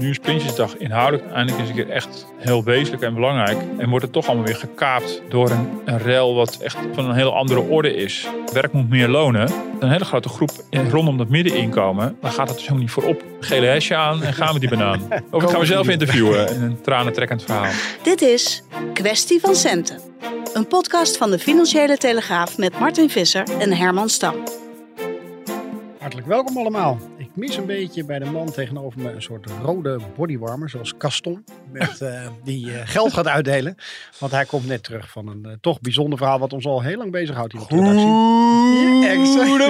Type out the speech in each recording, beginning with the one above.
Nu is Prinsjesdag inhoudelijk eindelijk eens een keer echt heel wezenlijk en belangrijk. En wordt het toch allemaal weer gekaapt door een, een rel wat echt van een heel andere orde is. Werk moet meer lonen. Een hele grote groep rondom dat middeninkomen. Dan gaat het dus helemaal niet voorop. Gele hesje aan en gaan we die banaan. Of ik ga mezelf interviewen in een tranentrekkend verhaal. Dit is Kwestie van Centen. Een podcast van de Financiële Telegraaf met Martin Visser en Herman Stam. Hartelijk welkom allemaal. Ik mis een beetje bij de man tegenover me een soort rode bodywarmer, zoals Caston, met, uh, die uh, geld gaat uitdelen. Want hij komt net terug van een uh, toch bijzonder verhaal wat ons al heel lang bezighoudt hier op de redactie.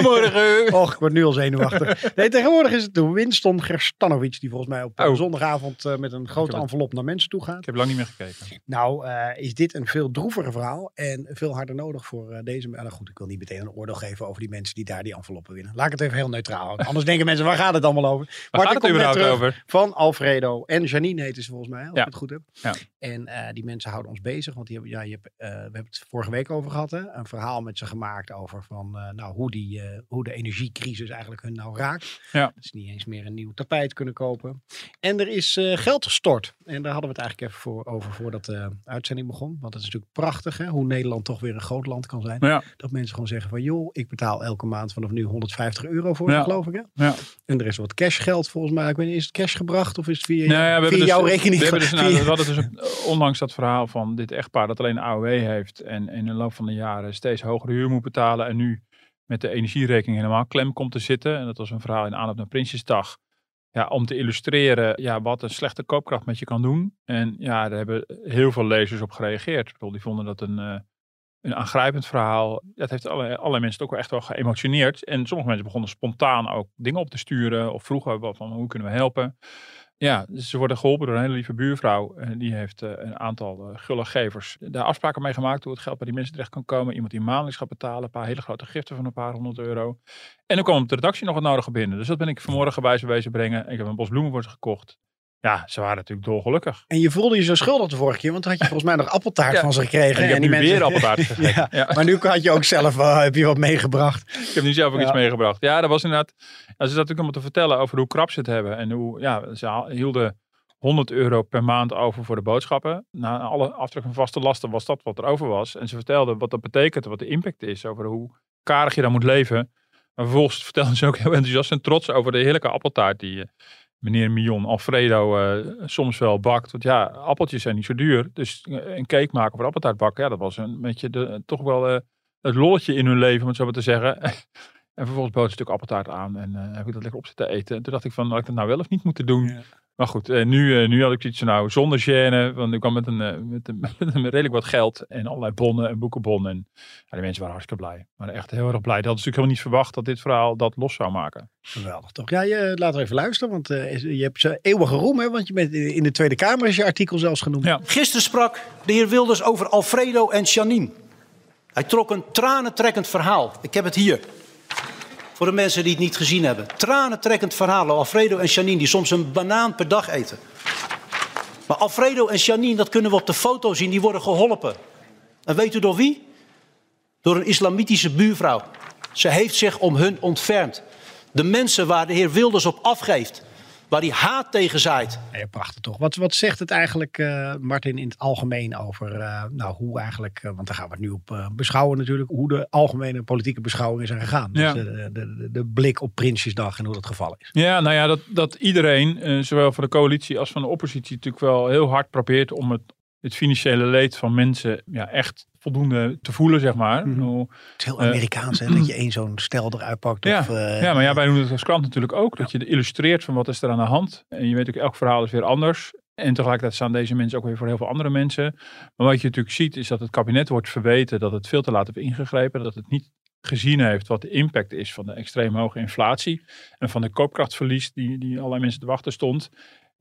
Goedemorgen. Och, ik word nu al zenuwachtig. Nee, tegenwoordig is het de Winston Gerstanovic die volgens mij op Oh. zondagavond met een grote envelop naar mensen toe gaat. Ik heb lang niet meer gekeken. Nou, eh, is dit een veel droeviger verhaal en veel harder nodig voor eh, deze. Nou goed, ik wil niet meteen een oordeel geven over die mensen die daar die enveloppen winnen. Laat ik het even heel neutraal houden. Anders denken mensen, waar gaat het allemaal over? Waar gaat het überhaupt over? Van Alfredo en Janine heette ze volgens mij, als Ja. ik het goed heb. Ja. En eh, die mensen houden ons bezig, want die hebben, ja, je hebt, eh, we hebben het vorige week over gehad. Hè? Een verhaal met ze gemaakt over van, eh, nou, hoe, die, eh, hoe de energiecrisis eigenlijk hun nou raakt. Ja. Dat ze niet eens meer een nieuw tapijt kunnen kopen. En er is eh, geld gestort. En daar hadden we het eigenlijk even voor, over voordat de uitzending begon. Want het is natuurlijk prachtig hè, hoe Nederland toch weer een groot land kan zijn. Ja, Dat mensen gewoon zeggen van joh, ik betaal elke maand vanaf nu 150 euro voor, Ja. geloof ik. Hè? ja. En er is wat cashgeld volgens mij. Ik weet niet, is het cash gebracht of is het via, Nou ja, we via dus, jouw rekening? We, hebben dus, nou, via- we hadden dus ondanks dat verhaal van dit echtpaar dat alleen een AOW heeft en in de loop van de jaren steeds hogere huur moet betalen en nu met de energierekening helemaal klem komt te zitten. En dat was een verhaal in aanloop naar Prinsjesdag. Ja, om te illustreren ja, wat een slechte koopkracht met je kan doen. En ja, daar hebben heel veel lezers op gereageerd. Die vonden dat een, eh, een aangrijpend verhaal. Dat heeft alle, alle mensen ook wel echt wel geëmotioneerd. En sommige mensen begonnen spontaan ook dingen op te sturen. Of vroegen van hoe kunnen we helpen. Ja, dus ze worden geholpen door een hele lieve buurvrouw. En die heeft eh, een aantal uh, gulle gevers daar afspraken mee gemaakt hoe het geld bij die mensen terecht kan komen. Iemand die maandelijks gaat betalen. Een paar hele grote giften van een paar honderd euro. En dan kwam de redactie nog het nodige binnen. Dus dat ben ik vanmorgen bij ze wezen brengen. Ik heb een bos bloemen voor ze gekocht. Ja, ze waren natuurlijk dolgelukkig. En je voelde je zo schuldig de vorige keer, want had je volgens mij nog appeltaart Ja. van ze gekregen. En heb die nu mensen- weer appeltaart ja. Ja. Maar nu had je ook zelf wel, heb je wat meegebracht. Ik heb nu zelf ook iets meegebracht. Ja, dat was inderdaad. Ja, ze zat natuurlijk allemaal te vertellen over hoe krap ze het hebben. En hoe, ja, ze hielden 100 euro per maand over voor de boodschappen. Na alle aftrek van vaste lasten was dat wat er over was. En ze vertelden wat dat betekent, wat de impact is over hoe karig je dan moet leven. Maar vervolgens vertelden ze ook heel enthousiast en trots over de heerlijke appeltaart die eh, meneer Mion Alfredo eh, soms wel bakt. Want ja, appeltjes zijn niet zo duur. Dus eh, een cake maken voor appeltaart bakken, ja, dat was een beetje de, toch wel eh, het lolletje in hun leven, om het zo maar te zeggen. En vervolgens bood ze natuurlijk appeltaart aan en eh, heb ik dat lekker op zitten eten. En toen dacht ik van, had ik dat nou wel of niet moeten doen? Ja. Maar goed, eh, nu, eh, nu had ik iets van, nou zonder gêne. Want ik kwam met een, eh, met, een, met een redelijk wat geld en allerlei bonnen en boekenbonnen. En ja, die mensen waren hartstikke blij. Maar echt heel erg blij. Dat hadden ze natuurlijk helemaal niet verwacht dat dit verhaal dat los zou maken. Geweldig toch? Ja, je, laten we even luisteren, want eh, je hebt ze eeuwige roem, hè? Want je bent in de Tweede Kamer is je artikel zelfs genoemd. Ja. Gisteren sprak de heer Wilders over Alfredo en Janine. Hij trok een tranentrekkend verhaal. Ik heb het hier. Voor de mensen die het niet gezien hebben. Tranentrekkend verhaal. Alfredo en Janine die soms een banaan per dag eten. Maar Alfredo en Janine, dat kunnen we op de foto zien, die worden geholpen. En weet u door wie? Door een islamitische buurvrouw. Ze heeft zich om hun ontfermd. De mensen waar de heer Wilders op afgeeft. Waar hij haat tegen zaait. Ja, prachtig toch. Wat, wat zegt het eigenlijk, eh, Martin, in het algemeen over eh, nou, hoe eigenlijk, eh, want daar gaan we het nu op eh, beschouwen natuurlijk, hoe de algemene politieke beschouwingen zijn gegaan. Ja. Dus de, de, de, de blik op Prinsjesdag en hoe dat gevallen is. Ja, nou ja, dat, dat iedereen, eh, zowel van de coalitie als van de oppositie, natuurlijk wel heel hard probeert om het, het financiële leed van mensen ja, echt voldoende te voelen, zeg maar. Hoe- Het is heel Eh, Amerikaans hè, dat je één zo'n stel eruit pakt. Ja, of, eh, Ja, maar ja, wij doen het als krant natuurlijk ook. Dat je illustreert van wat is er aan de hand. En je weet ook, elk verhaal is weer anders. En tegelijkertijd staan deze mensen ook weer voor heel veel andere mensen. Maar wat je natuurlijk ziet is dat het kabinet wordt verweten dat het veel te laat heeft ingegrepen. Dat het niet gezien heeft wat de impact is van de extreem hoge inflatie en van de koopkrachtverlies die, die allerlei mensen te wachten stond.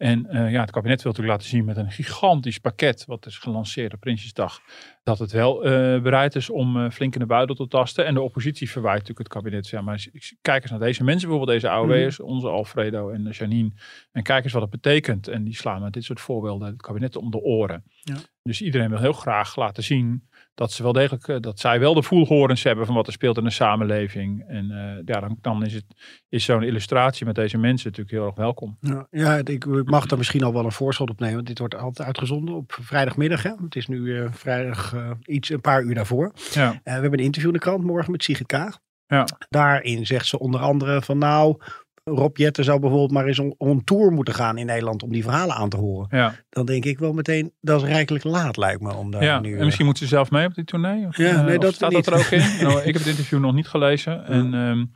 En uh, ja, het kabinet wil natuurlijk laten zien met een gigantisch pakket, wat is gelanceerd op Prinsjesdag, dat het wel uh, bereid is om uh, flink in de buidel te tasten. En de oppositie verwijt natuurlijk het kabinet. Ja, maar kijk eens naar deze mensen, bijvoorbeeld deze AOW'ers, mm. onze Alfredo en Janine. En kijk eens wat het betekent. En die slaan met dit soort voorbeelden het kabinet om de oren. Ja. Dus iedereen wil heel graag laten zien dat ze wel degelijk, eh, dat zij wel de voelhorens hebben van wat er speelt in de samenleving. En uh, ja, dan, dan is, het, is zo'n illustratie met deze mensen natuurlijk heel erg welkom. Ja, ja ik, mag daar misschien al wel een voorschot op nemen. Dit wordt altijd uitgezonden op vrijdagmiddag. Hè? Het is nu uh, vrijdag iets, een paar uur daarvoor. Ja. we hebben een interview in de krant morgen met Sigrid Kaag. Ja. Daarin zegt ze onder andere van nou, Rob Jetten zou bijvoorbeeld maar eens on, tour moeten gaan in Nederland om die verhalen aan te horen. Ja. Dan denk ik wel meteen, dat is rijkelijk laat lijkt me. Om daar ja, nu, en misschien moet ze zelf mee op die tournee? Of, ja, nee, dat staat dat er ook in? nou, ik heb het interview nog niet gelezen. En um,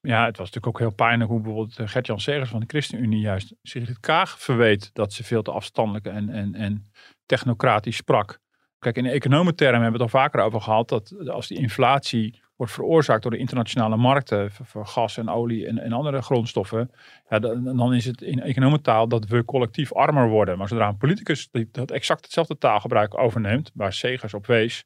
ja, het was natuurlijk ook heel pijnlijk hoe bijvoorbeeld eh, Gert-Jan Segers van de ChristenUnie juist Sigrid Kaag verweet dat ze veel te afstandelijk en, en, en technocratisch sprak. Kijk, in de economentermen hebben we het al vaker over gehad dat als die inflatie wordt veroorzaakt door de internationale markten voor, gas en olie en, en andere grondstoffen, ja, dan, dan, is het in economentaal dat we collectief armer worden. Maar zodra een politicus die dat exact hetzelfde taalgebruik overneemt, waar Segers op wees,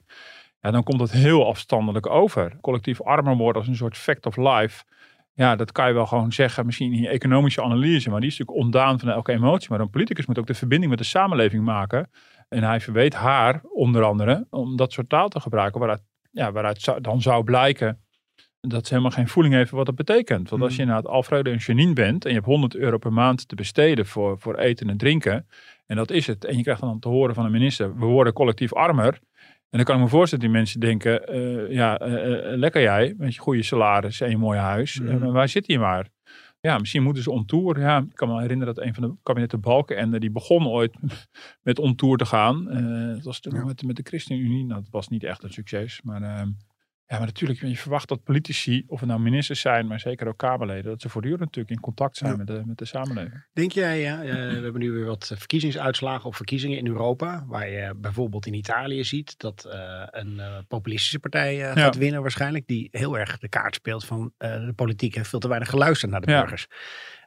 ja, dan komt het heel afstandelijk over. Collectief armer worden als een soort fact of life. Ja, dat kan je wel gewoon zeggen, misschien in je economische analyse, maar die is natuurlijk ontdaan van elke emotie. Maar een politicus moet ook de verbinding met de samenleving maken. En hij verweet haar, onder andere, om dat soort taal te gebruiken, waaruit ja, waaruit dan zou blijken dat ze helemaal geen voeling heeft wat dat betekent. Want als je naar het Alfredo en Janine bent en je hebt 100 euro per maand te besteden voor, voor eten en drinken, en dat is het, en je krijgt dan te horen van de minister, we worden collectief armer, en dan kan ik me voorstellen dat die mensen denken, uh, ja, uh, lekker jij, met je goede salaris en je mooie huis, mm. waar zit je maar? Ja, misschien moeten ze on tour. Ja, ik kan me herinneren dat een van de kabinetten Balkenende, die begon ooit met on tour te gaan. Uh, dat was toen met, met de ChristenUnie. Nou, dat was niet echt een succes. Maar uh, ja, maar natuurlijk, je verwacht dat politici, of het nou ministers zijn, maar zeker ook Kamerleden, dat ze voortdurend natuurlijk in contact zijn met, de, met de samenleving. Denk jij, ja, uh, we hebben nu weer wat verkiezingsuitslagen of verkiezingen in Europa, waar je bijvoorbeeld in Italië ziet dat uh, een uh, populistische partij gaat winnen waarschijnlijk, die heel erg de kaart speelt van de politiek heeft veel te weinig geluisterd naar de burgers.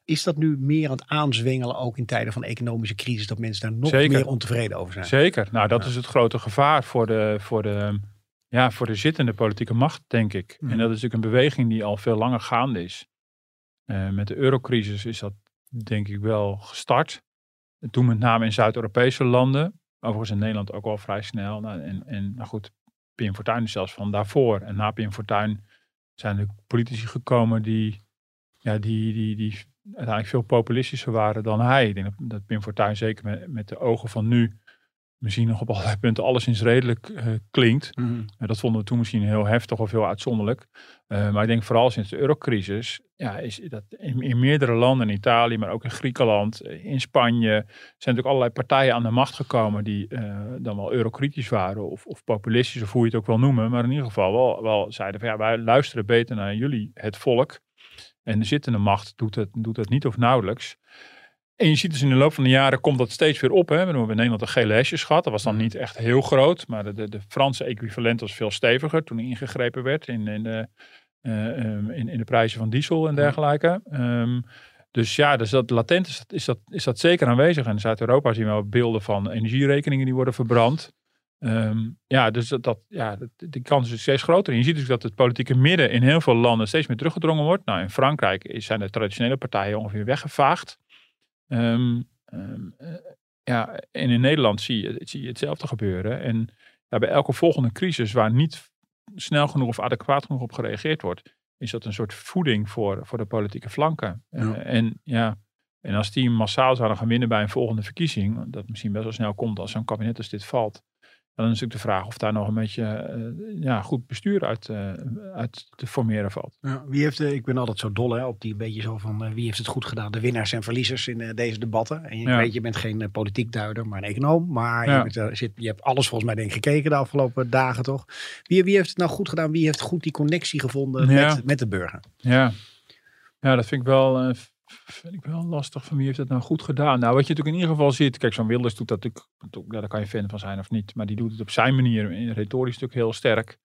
Is dat nu meer aan het aanzwengelen, ook in tijden van economische crisis, dat mensen daar nog meer ontevreden over zijn? Zeker. Nou, dat is het grote gevaar voor de, voor de ja, voor de zittende politieke macht, denk ik. En mhm. dat is natuurlijk een beweging die al veel langer gaande is. Uh, met de eurocrisis is dat denk ik wel gestart. Toen met name in Zuid-Europese landen. Overigens in Nederland ook al vrij snel. Nou, en, en nou goed, Pim Fortuyn is zelfs van daarvoor. En na Pim Fortuyn zijn er politici gekomen die, ja, die, die, die uiteindelijk veel populistischer waren dan hij. Ik denk dat, dat Pim Fortuyn zeker met, met de ogen van nu misschien nog op allerlei punten alleszins redelijk uh, klinkt. Mm dat vonden we toen misschien heel heftig of heel uitzonderlijk. Uh, maar ik denk vooral sinds de eurocrisis, ja, is dat in, in, meerdere landen, in Italië, maar ook in Griekenland, in Spanje, zijn natuurlijk allerlei partijen aan de macht gekomen die dan wel eurokritisch waren of, of, populistisch, of hoe je het ook wil noemen. Maar in ieder geval wel, wel zeiden van ja, wij luisteren beter naar jullie, het volk. En de zittende macht doet het, doet het niet of nauwelijks. En je ziet dus in de loop van de jaren komt dat steeds weer op. Hè. We hebben in Nederland de gele hesjes gehad. Dat was dan niet echt heel groot. Maar de, de, de Franse equivalent was veel steviger toen ingegrepen werd in, in, de, uh, in, in de prijzen van diesel en dergelijke. Um, dus ja, dus dat latent is, is, dat, is dat zeker aanwezig. En in Zuid-Europa zien we ook beelden van energierekeningen die worden verbrand. Um, ja, dus dat, dat, ja, die kans is steeds groter. En je ziet dus dat het politieke midden in heel veel landen steeds meer teruggedrongen wordt. Nou, in Frankrijk zijn de traditionele partijen ongeveer weggevaagd. Um, um, ja, en in Nederland zie je, zie je hetzelfde gebeuren. En ja, bij elke volgende crisis waar niet snel genoeg of adequaat genoeg op gereageerd wordt, is dat een soort voeding voor, voor de politieke flanken. Uh, en ja, en als die massaal zouden gaan winnen bij een volgende verkiezing, dat misschien best wel snel komt als zo'n kabinet als dit valt, dan is natuurlijk de vraag of daar nog een beetje uh, ja, goed bestuur uit, uh, uit te formeren valt. Ja, wie heeft, uh, ik ben altijd zo dol hè, op die beetje zo van wie heeft het goed gedaan, de winnaars en verliezers in deze debatten. En je, weet, je bent geen politiek duider, maar een econoom. Maar ja. je, zit, je, hebt alles volgens mij denk ik gekeken de afgelopen dagen toch. Wie, wie heeft het nou goed gedaan? Wie heeft goed die connectie gevonden met, met de burger? Ja. ja, dat vind ik wel vind ik wel lastig van wie heeft dat nou goed gedaan. Nou, wat je natuurlijk in ieder geval ziet, kijk, zo'n Wilders doet dat natuurlijk, daar kan je fan van zijn of niet, maar die doet het op zijn manier, in retorisch natuurlijk heel sterk.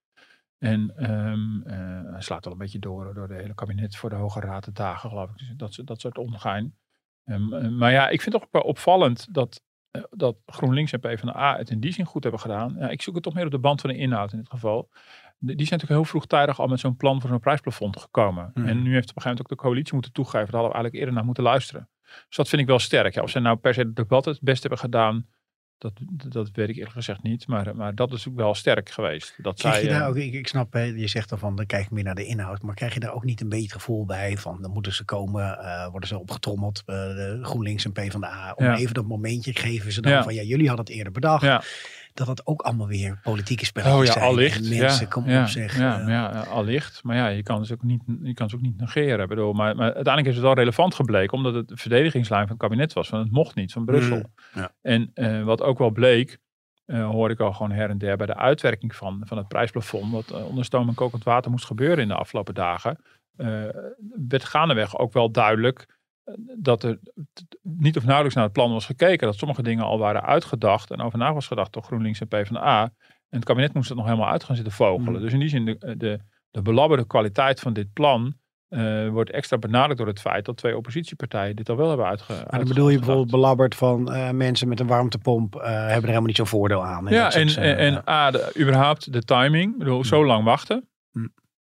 En ehm, eh, hij slaat wel een beetje door door de hele kabinet voor de Hoge Raad te dagen, geloof ik. Dus dat, dat soort ongein. Um, uh, maar ja, ik vind het toch wel opvallend dat, uh, dat GroenLinks en PvdA het in die zin goed hebben gedaan. Ja, ik zoek het toch meer op de band van de inhoud in dit geval. Die zijn natuurlijk heel vroegtijdig al met zo'n plan voor zo'n prijsplafond gekomen. Mhm. En nu heeft op een gegeven moment ook de coalitie moeten toegeven. Daar hadden we eigenlijk eerder naar moeten luisteren. Dus dat vind ik wel sterk. Ja, of ze nou per se het debat het best hebben gedaan, dat, dat weet ik eerlijk gezegd niet. Maar, maar dat is ook wel sterk geweest. Dat Krijg zij, je daar eh, ook, ik, ik snap, hè, je zegt dan van, dan kijk ik meer naar de inhoud. Maar krijg je daar ook niet een beetje het gevoel bij van, dan moeten ze komen, eh, worden ze opgetrommeld, eh, GroenLinks en PvdA. Om Ja. even dat momentje geven ze dan Ja. van, ja, jullie hadden het eerder bedacht. ja. Dat dat ook allemaal weer politieke spelletjes Oh ja, zijn. allicht. Mensen, ja, kom ja, op zeg. Ja, eh, maar ja, allicht. Maar ja, je kan ze ook niet, je kan ze ook niet negeren. Ik Bedoel, maar, maar uiteindelijk is het wel relevant gebleken, omdat het de verdedigingslijn van het kabinet was. Van het mocht niet van Brussel. Mm, ja. En eh, wat ook wel bleek, eh hoorde ik al gewoon her en der bij de uitwerking van, van het prijsplafond, wat eh, onder stoom en kokend water moest gebeuren in de afgelopen dagen, werd gaandeweg ook wel duidelijk dat er niet of nauwelijks naar het plan was gekeken. Dat sommige dingen al waren uitgedacht en over na was gedacht door GroenLinks en PvdA. En het kabinet moest het nog helemaal uit gaan zitten vogelen. Mm. Dus in die zin, de, de, de belabberde kwaliteit van dit plan eh, wordt extra benadrukt door het feit dat twee oppositiepartijen dit al wel hebben uitge. Maar dan bedoel je bijvoorbeeld belabberd van eh, mensen met een warmtepomp eh, hebben er helemaal niet zo'n voordeel aan. Ja, dat en, en, en A, de, überhaupt de timing. Ik bedoel, zo lang wachten. Hm.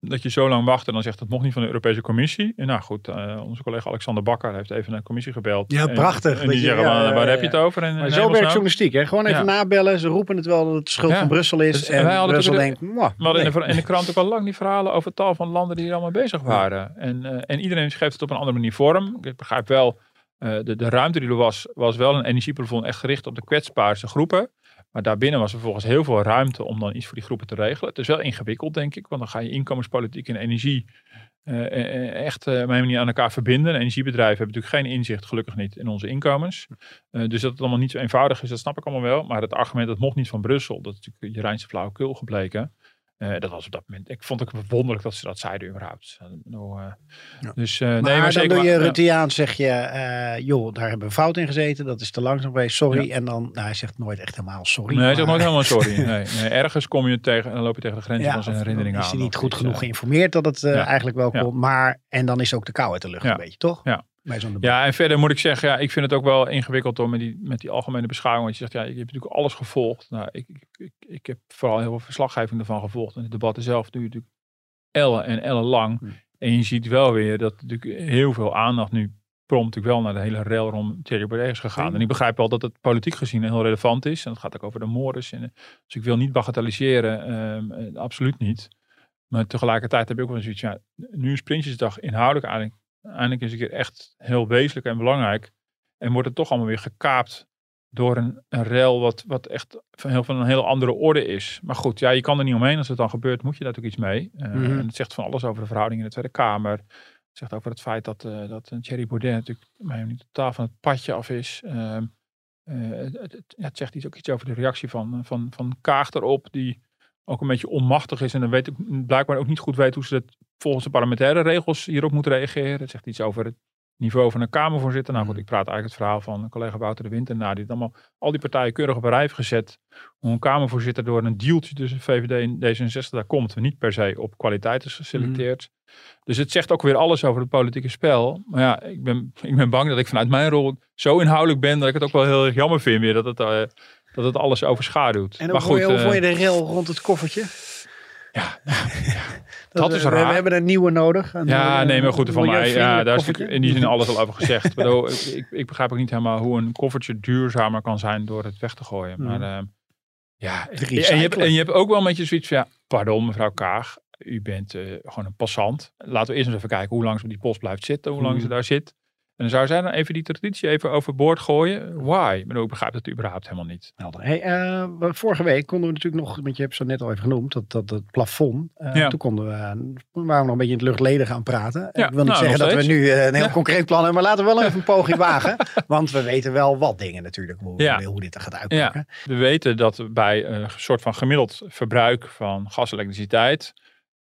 Dat je zo lang wacht en dan zegt het mocht niet van de Europese Commissie. En nou goed, eh, onze collega Alexander Bakker heeft even naar de commissie gebeld. Ja, En- prachtig. En, Dat die zeggen, ja, waar, heb je het over? En, Maar zo werkt journalistiek. Hè? Gewoon even nabellen. Ze roepen het wel dat het schuld van Brussel is. Dus en wij hadden Brussel denkt, "Mwah, We hadden in, nee." de, in de krant ook al lang die verhalen over tal van landen die er allemaal bezig waren. En, eh, en iedereen geeft het op een andere manier vorm. Ik begrijp wel, eh, de, de ruimte die er was, was wel een energieplafond echt gericht op de kwetsbaarste groepen. Maar daarbinnen was er vervolgens heel veel ruimte om dan iets voor die groepen te regelen. Het is wel ingewikkeld, denk ik, want dan ga je inkomenspolitiek en energie eh, echt op mijn manier aan elkaar verbinden. En energiebedrijven hebben natuurlijk geen inzicht, gelukkig niet, in onze inkomens. Dus dat het allemaal niet zo eenvoudig is, dat snap ik allemaal wel. Maar het argument dat mocht niet van Brussel, dat is natuurlijk je Rijnse flauwekul gebleken. Eh, dat was op dat moment. Ik vond het ook wonderlijk dat ze dat zeiden überhaupt. Eh, nou, eh, Ja. Dus eh, Maar, nee, maar dan doe je. Rutteaan, zeg je, eh, joh, daar hebben we fout in gezeten. Dat is te langzaam geweest, sorry. En dan, nou, hij zegt nooit echt helemaal sorry. Nee, hij zegt nooit helemaal sorry. Nee, nee, ergens kom je tegen en dan loop je tegen de grenzen Ja, van zijn of herinneringen is aan. hij niet goed genoeg eh. geïnformeerd dat het eh, Ja. eigenlijk wel Ja. komt. Maar, en dan is ook de kou uit de lucht Ja. een beetje, toch? Ja. Bij zo'n debat. Ja, en verder moet ik zeggen, ja, ik vind het ook wel ingewikkeld om met die, met die algemene beschouwing. Want je zegt, ja, ik heb natuurlijk alles gevolgd. Nou, ik, ik, ik, ik heb vooral heel veel verslaggeving ervan gevolgd. En de debatten zelf duurt natuurlijk ellen en ellen lang. Hm. En je ziet wel weer dat natuurlijk heel veel aandacht nu prompt natuurlijk wel naar de hele rel rond Thierry Baudet is gegaan. En ik begrijp wel dat het politiek gezien heel relevant is. En het gaat ook over de moorden. En, dus ik wil niet bagatelliseren, ehm, eh, absoluut niet. Maar tegelijkertijd heb ik ook wel zoiets, ja, nu is Prinsjesdag inhoudelijk eigenlijk, eindelijk is een keer echt heel wezenlijk en belangrijk. En wordt het toch allemaal weer gekaapt door een, een rel wat, wat echt van, heel, van een heel andere orde is. Maar goed, ja, je kan er niet omheen. Als het dan gebeurt, moet je daar natuurlijk iets mee. Eh, Mhm. En het zegt van alles over de verhouding in de Tweede Kamer. Het zegt over het feit dat, eh dat Thierry Baudet natuurlijk mij niet totaal van het padje af is. Ehm, eh, het, het zegt iets, ook iets over de reactie van, van, van Kaag erop, die ook een beetje onmachtig is en dan weet ik blijkbaar ook niet goed weet hoe ze het volgens de parlementaire regels hierop moet reageren. Het zegt iets over het niveau van een Kamervoorzitter. Nou goed, ik praat eigenlijk het verhaal van collega Wouter de Winter na, die het allemaal al die partijen keurig op een rij heeft gezet hoe een Kamervoorzitter door een dealtje tussen VVD en D66 daar komt, niet per se op kwaliteit is geselecteerd. Dus het zegt ook weer alles over het politieke spel. Maar ja, ik ben, ik ben bang dat ik vanuit mijn rol zo inhoudelijk ben dat ik het ook wel heel erg jammer vind weer dat het, eh, dat het alles overschaduwt. En hoe maar vond, je, hoe eh, vond je de rel rond het koffertje? ja, Dat, is we, we raar. hebben een nieuwe nodig. Een, Ja, eh, nee, maar goed, van mij, ja, daar is in die zin alles al over gezegd. Ik, bedoel, ik, ik, begrijp ook niet helemaal hoe een koffertje duurzamer kan zijn door het weg te gooien. Maar Mhm. ehm, ja, en je, hebt, en je hebt ook wel een beetje zoiets van, ja, pardon mevrouw Kaag, u bent eh, gewoon een passant. Laten we eerst eens even kijken hoe lang ze op die post blijft zitten, hoe lang ze Mhm. daar zit. En zou zij dan even die traditie even overboord gooien. Why? Ik, bedoel, ik begrijp dat überhaupt helemaal niet. Helder. Hey, eh, vorige week konden we natuurlijk nog, want je hebt zo net al even genoemd, dat, dat, dat plafond. Eh, Ja. Toen konden we, waren we nog een beetje in het luchtledig aan praten. Ja, ik wil niet nou, zeggen dat we nu eh, een heel Ja. concreet plan hebben, maar laten we wel even een poging wagen. Want we weten wel wat dingen natuurlijk, hoe, hoe dit er gaat uitpakken. We weten dat bij een soort van gemiddeld verbruik van gas en elektriciteit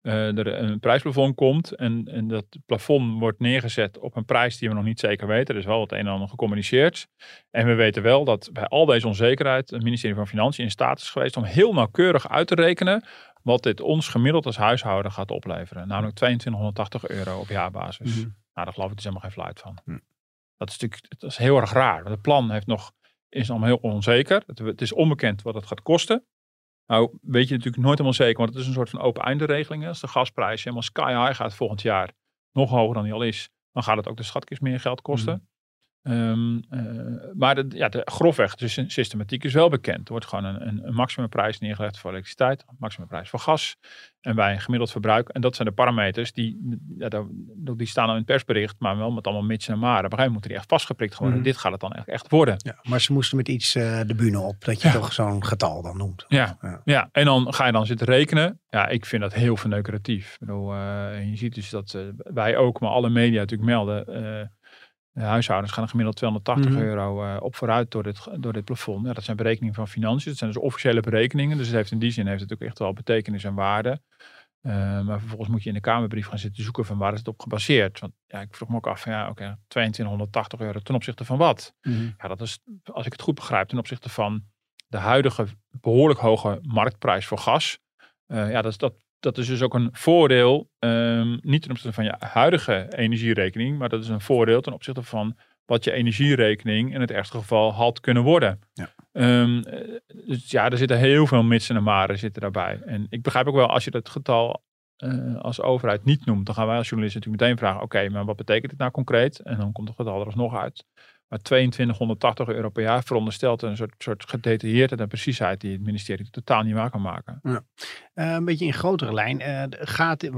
eh, er een prijsplafond komt. En, en dat plafond wordt neergezet op een prijs die we nog niet zeker weten. Er is wel het een en ander gecommuniceerd. En we weten wel dat bij al deze onzekerheid het ministerie van Financiën in staat is geweest om heel nauwkeurig uit te rekenen wat dit ons gemiddeld als huishouden gaat opleveren. Namelijk 2280 euro op jaarbasis. Mhm. Nou, daar geloof ik dus helemaal geen fluit van. Dat is natuurlijk dat is heel erg raar. Want het plan heeft nog, is allemaal heel onzeker. Het, het is onbekend wat het gaat kosten. Nou, weet je natuurlijk nooit helemaal zeker, want het is een soort van open einde regeling. Als de gasprijs helemaal sky high gaat volgend jaar, nog hoger dan die al is, dan gaat het ook de schatkist meer geld kosten. Ehm, eh, maar de, ja, de grofweg, dus een systematiek is wel bekend. Er wordt gewoon een, een, een maximumprijs neergelegd voor elektriciteit, een maximumprijs voor gas en bij een gemiddeld verbruik. En dat zijn de parameters die, ja, die staan al in het persbericht, maar wel met allemaal mits en maren. Op een gegeven moment moeten die echt vastgeprikt worden. Mhm. Dit gaat het dan echt, echt worden. Ja, maar ze moesten met iets eh, de bühne op, dat je Ja. toch zo'n getal dan noemt. Ja, Ja. ja. en dan ga je dan zitten rekenen. Ja, ik vind dat heel verneukeratief. Ik bedoel, eh, je ziet dus dat wij ook, maar alle media natuurlijk melden. De huishoudens gaan gemiddeld 280 Mhm. euro eh, op vooruit door dit, door dit plafond. Ja, dat zijn berekeningen van financiën. Dat zijn dus officiële berekeningen. Dus het heeft in die zin heeft het ook echt wel betekenis en waarde. Eh, maar vervolgens moet je in de Kamerbrief gaan zitten zoeken van waar is het op gebaseerd. Want ja, ik vroeg me ook af, van, ja, oké, 2280 euro ten opzichte van wat? Mhm. Ja, dat is, als ik het goed begrijp, ten opzichte van de huidige behoorlijk hoge marktprijs voor gas. Eh, ja, dat is, dat, dat is dus ook een voordeel, ehm, niet ten opzichte van je huidige energierekening, maar dat is een voordeel ten opzichte van wat je energierekening in het ergste geval had kunnen worden. Ja. Ehm, eh, dus ja, er zitten heel veel mitsen en maren zitten daarbij. En ik begrijp ook wel, als je dat getal eh, als overheid niet noemt, dan gaan wij als journalisten natuurlijk meteen vragen, oké, maar wat betekent dit nou concreet? En dan komt het getal er alsnog uit. Maar 2280 euro per jaar veronderstelt een soort, soort gedetailleerdheid en precisheid die het ministerie totaal niet waar kan maken. Eh, een beetje in grotere lijn. eh, gaat, eh,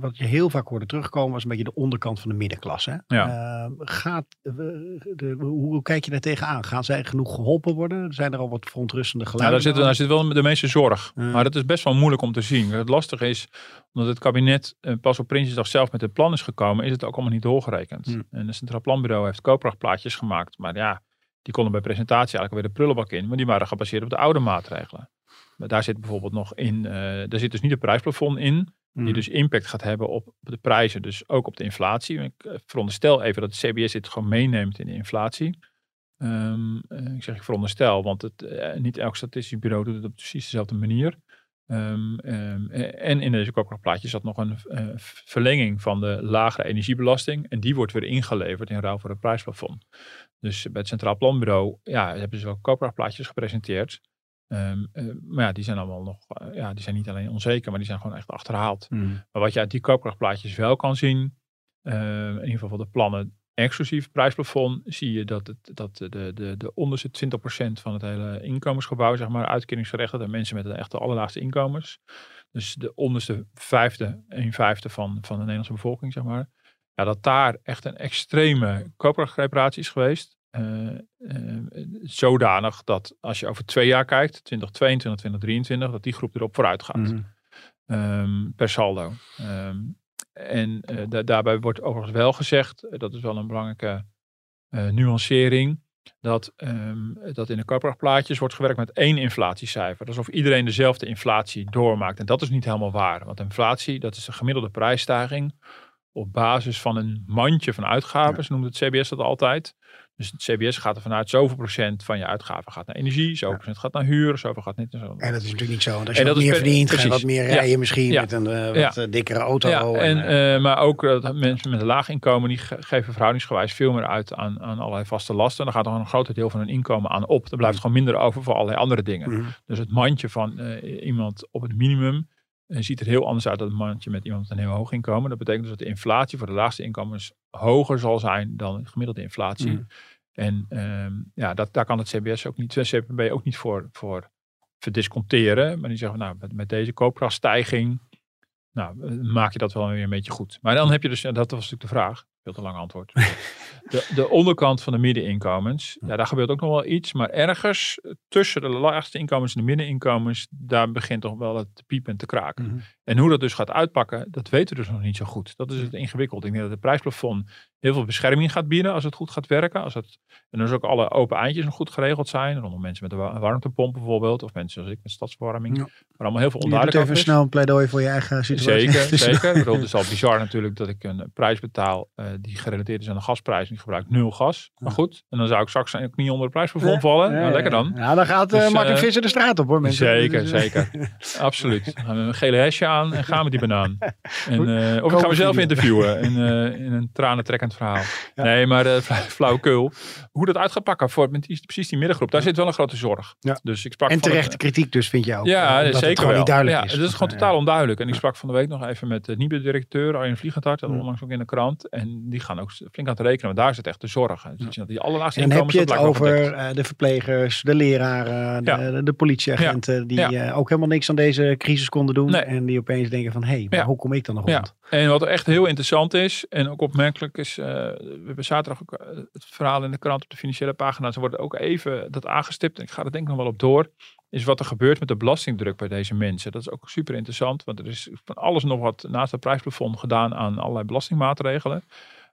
wat je heel vaak hoorde terugkomen was een beetje de onderkant van de middenklasse. Ja. Gaat, de, hoe, kijk je daar tegenaan? Gaan zij genoeg geholpen worden? Zijn er al wat verontrustende Ja, geluiden? daar, zit, daar zit wel de meeste zorg. Ja. Maar dat is best wel moeilijk om te zien. Het lastige is, omdat het kabinet pas op Prinsjesdag zelf met het plan is gekomen, is het ook allemaal niet doorgerekend. Hmm. En het Centraal Planbureau heeft koopkrachtplaatjes gemaakt. Maar ja, die konden bij presentatie eigenlijk weer de prullenbak in. Maar die waren gebaseerd op de oude maatregelen. Maar daar zit bijvoorbeeld nog in, eh daar zit dus niet een prijsplafond in. Die dus impact gaat hebben op, op de prijzen, dus ook op de inflatie. Ik eh, veronderstel even dat de CBS dit gewoon meeneemt in de inflatie. Ehm, eh, ik zeg ik veronderstel, want het, niet elk statistisch bureau doet het op precies dezelfde manier. Ehm, ehm, eh, en in deze koopkrachtplaatje zat nog een eh, verlenging van de lagere energiebelasting. En die wordt weer ingeleverd in ruil voor het prijsplafond. Dus bij het Centraal Planbureau ja, hebben ze wel koopkrachtplaatjes gepresenteerd. Ehm, eh, maar ja, die zijn allemaal nog, eh, ja, die zijn niet alleen onzeker, maar die zijn gewoon echt achterhaald. Mhm. Maar wat je uit die koopkrachtplaatjes wel kan zien, in ieder geval van de plannen exclusief prijsplafond, zie je dat, het, dat de, de, de onderste 20% van het hele inkomensgebouw, zeg maar, uitkeringsgerechtigd en mensen met de echte allerlaagste inkomens. Dus de onderste vijfde, een vijfde van, van de Nederlandse bevolking, zeg maar. Ja, dat daar echt een extreme koopkrachtreparatie is geweest. Eh, eh, zodanig dat als je over twee jaar kijkt, 2022, 2023, dat die groep erop vooruit gaat Mhm. ehm, per saldo. Ehm, en eh, da- daarbij wordt overigens wel gezegd, eh, dat is wel een belangrijke eh, nuancering, dat, ehm, dat in de koopkrachtplaatjes wordt gewerkt met één inflatiecijfer. Alsof iedereen dezelfde inflatie doormaakt. En dat is niet helemaal waar. Want inflatie, dat is de gemiddelde prijsstijging op basis van een mandje van uitgaven, zo noemt het CBS dat altijd. Dus het CBS gaat er vanuit zoveel procent van je uitgaven gaat naar energie, zoveel Ja. procent gaat naar huur, zoveel gaat niet naar zo. En dat is natuurlijk niet zo. Want als je En wat meer verdient, ga je precies. wat meer Ja. rijden misschien Ja. met een eh, wat eh, dikkere auto. En, eh, maar ook dat mensen met een laag inkomen, die ge- geven verhoudingsgewijs veel meer uit aan, aan allerlei vaste lasten. Dan gaat er gewoon een groter deel van hun inkomen aan op. Er blijft gewoon minder over voor allerlei andere dingen. mhm. Dus het mandje van iemand op het minimum eh, ziet er heel anders uit dan het mandje met iemand met een heel hoog inkomen. Dat betekent dus dat de inflatie voor de laagste inkomens hoger zal zijn dan de gemiddelde inflatie. Mhm. En ehm, ja, dat, daar kan het CBS ook niet, de CPB ook niet voor, voor verdisconteren. Maar die zeggen, nou, met, met deze koopkrachtstijging, nou, eh, maak je dat wel weer een beetje goed. Maar dan heb je dus, en dat was natuurlijk de vraag, veel te lang antwoord. De, de onderkant van de middeninkomens, ja, daar gebeurt ook nog wel iets. Maar ergens tussen de laagste inkomens en de middeninkomens, daar begint toch wel het te piepen en te kraken. Mhm. En hoe dat dus gaat uitpakken, dat weten we dus nog niet zo goed. Dat is het ingewikkeld. Ik denk dat het prijsplafond heel veel bescherming gaat bieden als het goed gaat werken. Als het, en dus ook alle open eindjes nog goed geregeld zijn. Rondom mensen met een warmtepomp bijvoorbeeld. Of mensen zoals ik met stadsverwarming. Ja. Maar allemaal heel veel Je doet onduidelijk even snel een pleidooi voor je eigen situatie. Zeker, zeker. Ik bedoel, Het is al bizar natuurlijk dat ik een prijs betaal eh, die gerelateerd is aan de gasprijs. En ik gebruik nul gas. Maar goed, en dan zou ik straks ook niet onder de prijsplafond vallen. Ja, nou, lekker dan. Ja, dan gaat Dus, Martin eh, Visser de straat op hoor mensen. Zeker, Dus, zeker. Absoluut. Dan gaan we een gele hesje aan en gaan met die banaan. En, eh, of ik ga mezelf interviewen in, eh, in een tranentrekkend verhaal. Nee, maar uh, flauwekul. Hoe dat uit gaat pakken voor met die, precies die middengroep, daar zit wel een grote zorg. Ja. Dus ik sprak En terechte kritiek dus vind je ook. ja, eh, dat het zeker gewoon wel. niet duidelijk ja, is. Het is gewoon Eh, totaal onduidelijk. En ik sprak van de week nog even met de nieuwe directeur Arjen Vliegenthart. Dat onlangs ook in de krant. En die gaan ook flink aan het rekenen. Want daar zit echt de zorg. En dus dat die allerlaagste En dan heb je het over eh, de verplegers, de leraren, de, de, politieagenten die eh, ook helemaal niks aan deze crisis konden doen. Nee. En die opeens denken van, hé, hey, maar Ja. hoe kom ik dan nog Ja. rond? En wat echt heel interessant is en ook opmerkelijk is, eh, we hebben zaterdag ook eh, het verhaal in de krant op de financiële pagina's. Er wordt ook even dat aangestipt en ik ga er denk ik nog wel op door. Is wat er gebeurt met de belastingdruk bij deze mensen. Dat is ook super interessant, want er is van alles nog wat naast het prijsplafond gedaan aan allerlei belastingmaatregelen.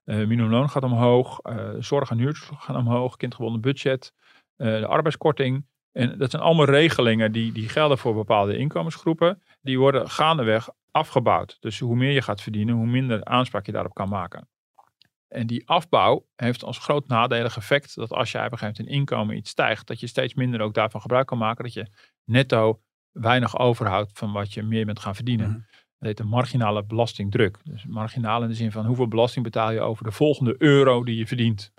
Eh minimumloon gaat omhoog, zorg en huur gaan omhoog, kindgebonden budget, de arbeidskorting. En dat zijn allemaal regelingen die, die gelden voor bepaalde inkomensgroepen. Die worden gaandeweg afgebouwd. Dus hoe meer je gaat verdienen, hoe minder aanspraak je daarop kan maken. En die afbouw heeft als groot nadelig effect dat als je op een gegeven moment in inkomen iets stijgt, dat je steeds minder ook daarvan gebruik kan maken. Dat je netto weinig overhoudt van wat je meer bent gaan verdienen. Mhm. Dat heet de marginale belastingdruk. Dus marginaal in de zin van hoeveel belasting betaal je over de volgende euro die je verdient.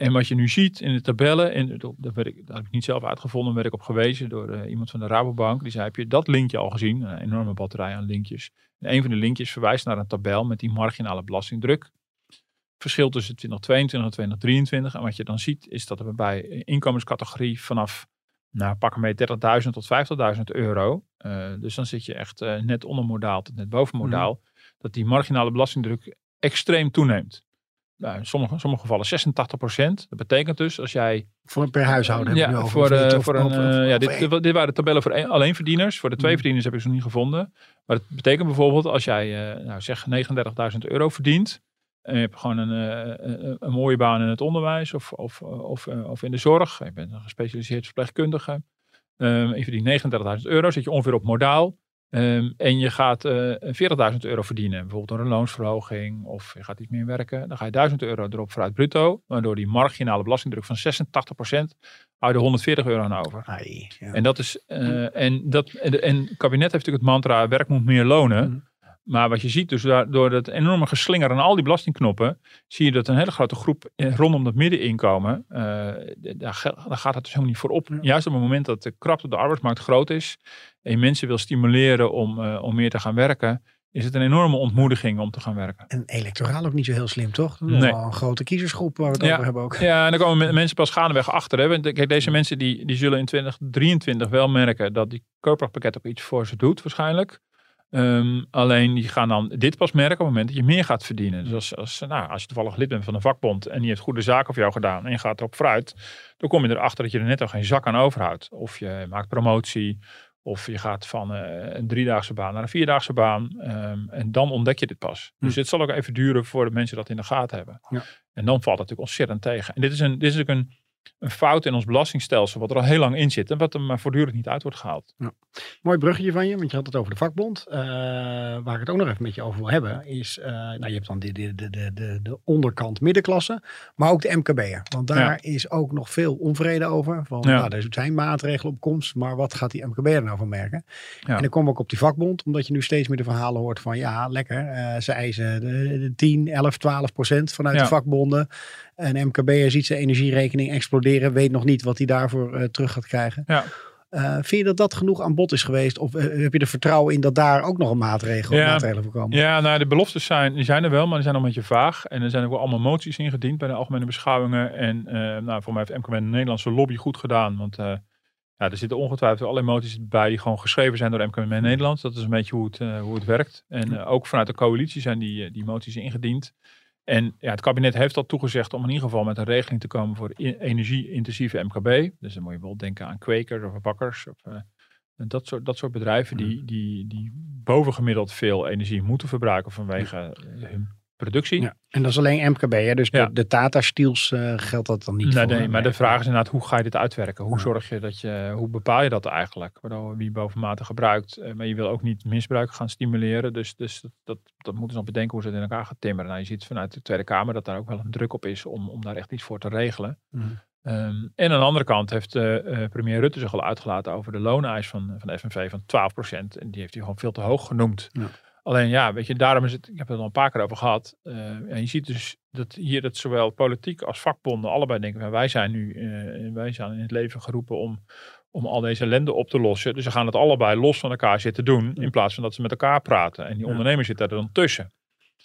En wat je nu ziet in de tabellen, en dat, werd ik, dat heb ik niet zelf uitgevonden, werd ik op gewezen door eh, iemand van de Rabobank. Die zei, heb je dat linkje al gezien? Een enorme batterij aan linkjes. En een van de linkjes verwijst naar een tabel met die marginale belastingdruk. Verschil tussen 2022 en 2023. En wat je dan ziet is dat er bij inkomenscategorie vanaf, nou pak ermee 30.000 tot 50.000 euro. eh, dus dan zit je echt eh, net onder modaal tot net boven modaal. Dat die marginale belastingdruk extreem toeneemt. Nou, in sommige, sommige gevallen 86% Dat betekent dus als jij Voor per huishouden heb ja, voor, niet, eh, of- voor een, of- eh, ja, dit, dit, waren de tabellen voor alleenverdieners. Voor de twee Mm. verdieners heb ik ze nog niet gevonden. Maar het betekent bijvoorbeeld als jij eh, nou, zeg 39.000 euro verdient. En je hebt gewoon een, eh, een, een mooie baan in het onderwijs of, of, of, eh, of in de zorg. Je bent een gespecialiseerd verpleegkundige. Ehm, je verdient 39.000 euro, zit je ongeveer op modaal. Ehm, en je gaat eh 40.000 euro verdienen, bijvoorbeeld door een loonsverhoging of je gaat iets meer werken. Dan ga je 1000 euro erop vooruit bruto, waardoor die marginale belastingdruk van 86% hou je er 140 euro aan over. Ai, ja. En dat is, eh, en, dat, en, en het kabinet heeft natuurlijk het mantra werk moet meer lonen. Mhm. Maar wat je ziet, dus daar- door dat enorme geslinger aan al die belastingknoppen, zie je dat een hele grote groep rondom dat middeninkomen, eh, daar, gaat het dus helemaal niet voor op. Ja. Juist op het moment dat de krapte op de arbeidsmarkt groot is en je mensen wil stimuleren om, eh, om meer te gaan werken, is het een enorme ontmoediging om te gaan werken. En electoraal ook niet zo heel slim, toch? Dat is Nee. wel een grote kiezersgroep waar we het Ja. over hebben ook. Ja, en dan komen me- mensen pas gaandeweg achter. Hè. Kijk, deze mensen die, die zullen in 2023 wel merken dat die koopkrachtpakket ook iets voor ze doet waarschijnlijk. Ehm, alleen die gaan dan dit pas merken op het moment dat je meer gaat verdienen. Dus als, als, nou, als je toevallig lid bent van een vakbond en die heeft goede zaken voor jou gedaan en je gaat erop vooruit, dan kom je erachter dat je er net al geen zak aan overhoudt. Of je maakt promotie, of je gaat van eh, een driedaagse baan naar een vierdaagse baan. ehm, en dan ontdek je dit pas. Dus Hm. het zal ook even duren voordat mensen dat in de gaten hebben. Ja. En dan valt het natuurlijk ontzettend tegen. En dit is, een, dit is ook een, een fout in ons belastingstelsel, wat er al heel lang in zit en wat er maar voortdurend niet uit wordt gehaald. Mooi bruggetje van je, want je had het over de vakbond. Eh, waar ik het ook nog even met je over wil hebben, is, eh, nou je hebt dan de, de, de, de, de, de onderkant middenklasse, maar ook de MKB'er. Want daar Ja. is ook nog veel onvrede over. Van, Ja. nou, er zijn maatregelen op komst, maar wat gaat die MKB'er nou van merken? Ja. En dan kom ik op die vakbond, omdat je nu steeds meer de verhalen hoort van, ja, lekker, eh, ze eisen de, de 10, 11, 12 procent vanuit de vakbonden. En MKB'er ziet zijn energierekening exploderen, weet nog niet wat hij daarvoor eh, terug gaat krijgen. Ja. Eh, vind je dat dat genoeg aan bod is geweest? Of eh, heb je er vertrouwen in dat daar ook nog een maatregel, Ja. maatregelen voor komen? Ja, nou de beloftes zijn, die zijn er wel, maar die zijn nog een beetje vaag. En er zijn ook wel allemaal moties ingediend bij de algemene beschouwingen. En nou, voor mij heeft MKB de Nederlandse lobby goed gedaan. Want ja, er zitten ongetwijfeld allerlei moties bij die gewoon geschreven zijn door MKB Nederland. Dat is een beetje hoe het, hoe het werkt. En ook vanuit de coalitie zijn die, die moties ingediend. En ja, het kabinet heeft al toegezegd om in ieder geval met een regeling te komen voor energie-intensieve MKB. Dus dan moet je bijvoorbeeld denken aan kwekers of bakkers. Of, eh, dat soort, dat soort bedrijven die, die, die bovengemiddeld veel energie moeten verbruiken vanwege eh, hun productie. Ja. En dat is alleen MKB, hè? dus Ja. de, de Tata Steels eh, geldt dat dan niet Nee, voor. nee, hè? maar de vraag is inderdaad, hoe ga je dit uitwerken? Hoe Ja. zorg je dat je, hoe bepaal je dat eigenlijk? Waardoor wie bovenmatig gebruikt, eh, maar je wil ook niet misbruik gaan stimuleren. Dus, dus dat, dat, dat moeten ze dan bedenken hoe ze het in elkaar gaan timmeren. Nou, je ziet vanuit de Tweede Kamer dat daar ook wel een druk op is om, om daar echt iets voor te regelen. Mhm. Ehm, en aan de andere kant heeft eh, eh, premier Rutte zich al uitgelaten over de looneis van, van de FNV van 12%. En die heeft hij gewoon veel te hoog genoemd. Ja. Alleen ja, weet je, daarom is het, ik heb het al een paar keer over gehad. eh, en je ziet dus dat hier dat zowel politiek als vakbonden allebei denken, van, wij zijn nu eh, wij zijn in het leven geroepen om, om al deze ellende op te lossen. Dus ze gaan het allebei los van elkaar zitten doen, in plaats van dat ze met elkaar praten. En die Ja. ondernemers zitten er dan tussen.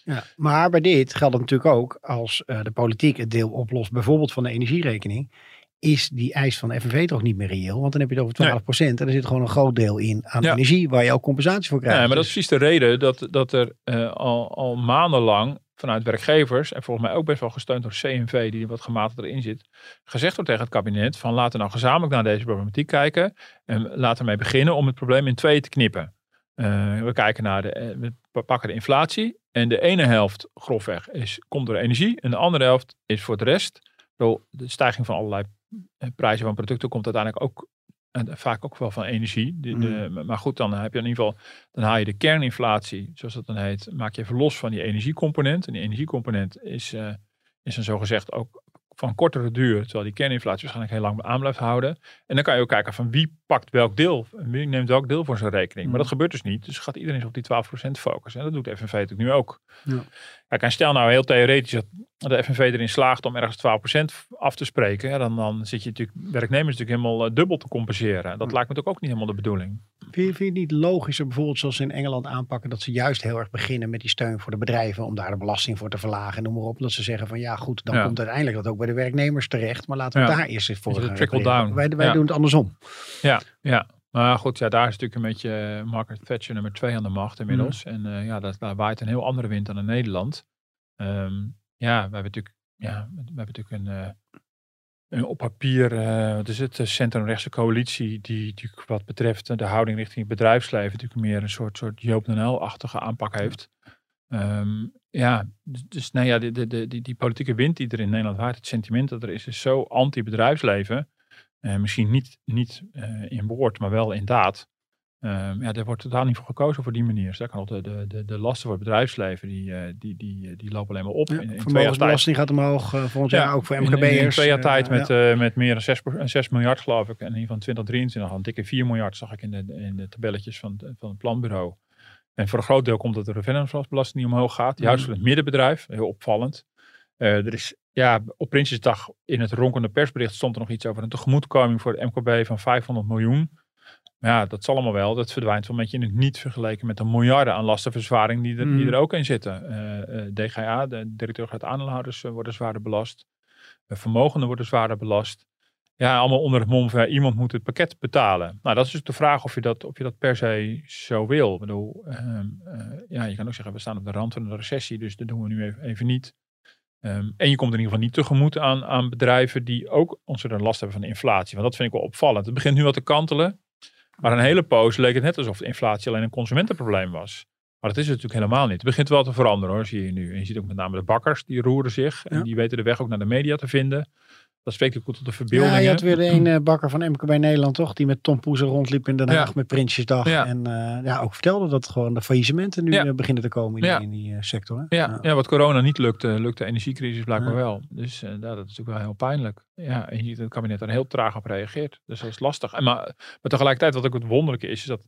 Ja, maar bij dit geldt het natuurlijk ook als eh, de politiek het deel oplost, bijvoorbeeld van de energierekening, is die eis van de FNV toch niet meer reëel? Want dan heb je het over 12% en er zit gewoon een groot deel in aan Ja. energie waar je ook compensatie voor krijgt. Ja, maar dat is Dus- precies de reden dat, dat er eh, al, al maandenlang vanuit werkgevers, en volgens mij ook best wel gesteund door CNV, die wat gematigder erin zit, gezegd wordt tegen het kabinet van laten we nou gezamenlijk naar deze problematiek kijken en laten we mee beginnen om het probleem in twee te knippen. Eh, we kijken naar de, eh, we pakken de inflatie en de ene helft grofweg is, komt door energie en de andere helft is voor de rest. Bedoel, De stijging van allerlei prijzen van producten komt uiteindelijk ook en vaak ook wel van energie. De, de- maar goed, dan heb je in ieder geval, dan haal je de kerninflatie, zoals dat dan heet, maak je even los van die energiecomponent. En die energiecomponent is, eh is dan zogezegd ook van kortere duur, terwijl die kerninflatie waarschijnlijk heel lang aan blijft houden. En dan kan je ook kijken van wie pakt welk deel, wie neemt welk deel voor zijn rekening. Maar dat gebeurt dus niet. Dus gaat iedereen op die 12% focussen. En dat doet FNV natuurlijk nu ook. Ja. Kijk, en stel nou heel theoretisch dat de FNV erin slaagt om ergens 12% af te spreken. Ja, dan, dan zit je natuurlijk werknemers natuurlijk helemaal eh, dubbel te compenseren. Dat lijkt me natuurlijk ook niet helemaal de bedoeling. Vind je, vind je niet logischer bijvoorbeeld zoals ze in Engeland aanpakken dat ze juist heel erg beginnen met die steun voor de bedrijven om daar de belasting voor te verlagen en noem maar op. Dat ze zeggen van ja goed, dan Ja. komt uiteindelijk dat ook bij de werknemers terecht, maar laten we Ja. daar eerst eens voor gaan trickle down? Wij, wij Ja. doen het andersom. Ja, ja. Maar goed, ja, daar is natuurlijk een beetje eh, Margaret Thatcher nummer twee aan de macht inmiddels. En eh, ja, dat, daar waait een heel andere wind dan in Nederland. Ehm, ja, we hebben natuurlijk, ja, we hebben natuurlijk een, eh, een op papier, eh wat is het, de centrumrechtse coalitie, die natuurlijk wat betreft de houding richting het bedrijfsleven natuurlijk meer een soort, soort Joop den Uyl-achtige aanpak heeft. Ehm, ja, dus, dus nou ja, de, de, de, die, die politieke wind die er in Nederland waait, het sentiment dat er is, is zo anti-bedrijfsleven. Eh, misschien niet, niet eh, in woord, maar wel in daad. Ehm, ja, daar wordt totaal niet voor gekozen voor die manier. Sterker nog, de, de, de, de lasten voor het bedrijfsleven, die, eh, die, die, die lopen alleen maar op. Ja, in, vermogensbelasting gaat omhoog eh, volgend jaar ook voor in- in- In, MKB'ers. twee jaar tijd met, ja. met meer dan 6, 6 miljard geloof ik. En in ieder geval 2023 al een dikke 4 miljard zag ik in de, in de tabelletjes van, het- van het planbureau. En voor een groot deel komt dat de vennootschapsbelasting niet omhoog gaat. Juist Mhm. voor het middenbedrijf, heel opvallend. Er is, ja, op Prinsjesdag in het ronkende persbericht stond er nog iets over een tegemoetkoming voor het MKB van 500 miljoen. Maar ja, dat zal allemaal wel. Dat verdwijnt wel een beetje in het niet vergeleken met de miljarden aan lastenverzwaring die er, die er ook in zitten. Eh, eh, DGA, de directeur gaat aandeelhouders, eh, worden zwaarder belast. Vermogenden worden zwaarder belast. Ja, allemaal onder het mom van iemand moet het pakket betalen. Nou, dat is dus de vraag of je dat, of je dat per se zo wil. Ik bedoel, ehm, eh, ja, je kan ook zeggen, we staan op de rand van een recessie, dus dat doen we nu even, even niet. Ehm, en je komt in ieder geval niet tegemoet aan, aan bedrijven die ook ontzettend last hebben van de inflatie. Want dat vind ik wel opvallend. Het begint nu wat te kantelen. Maar een hele poos leek het net alsof de inflatie alleen een consumentenprobleem was. Maar dat is het natuurlijk helemaal niet. Het begint wel te veranderen hoor, zie je nu. En je ziet ook met name de bakkers, die roeren zich. En Ja. die weten de weg ook naar de media te vinden. Dat spreekt ook goed tot de verbeeldingen. Ja, je had weer een eh, bakker van MKB Nederland, toch? Die met Tom Poeser rondliep in Den Haag Ja. met Prinsjesdag. Ja. En eh, ja, ook vertelde dat gewoon de faillissementen nu Ja. eh, beginnen te komen in, die- in die sector. Hè? Ja, ja. wat corona niet lukte, lukt de energiecrisis blijkbaar wel. Dus dat is natuurlijk wel heel pijnlijk. Ja, en je ziet dat het kabinet daar heel traag op reageert. Dus dat is lastig. En maar, maar tegelijkertijd, wat ook het wonderlijke is, is dat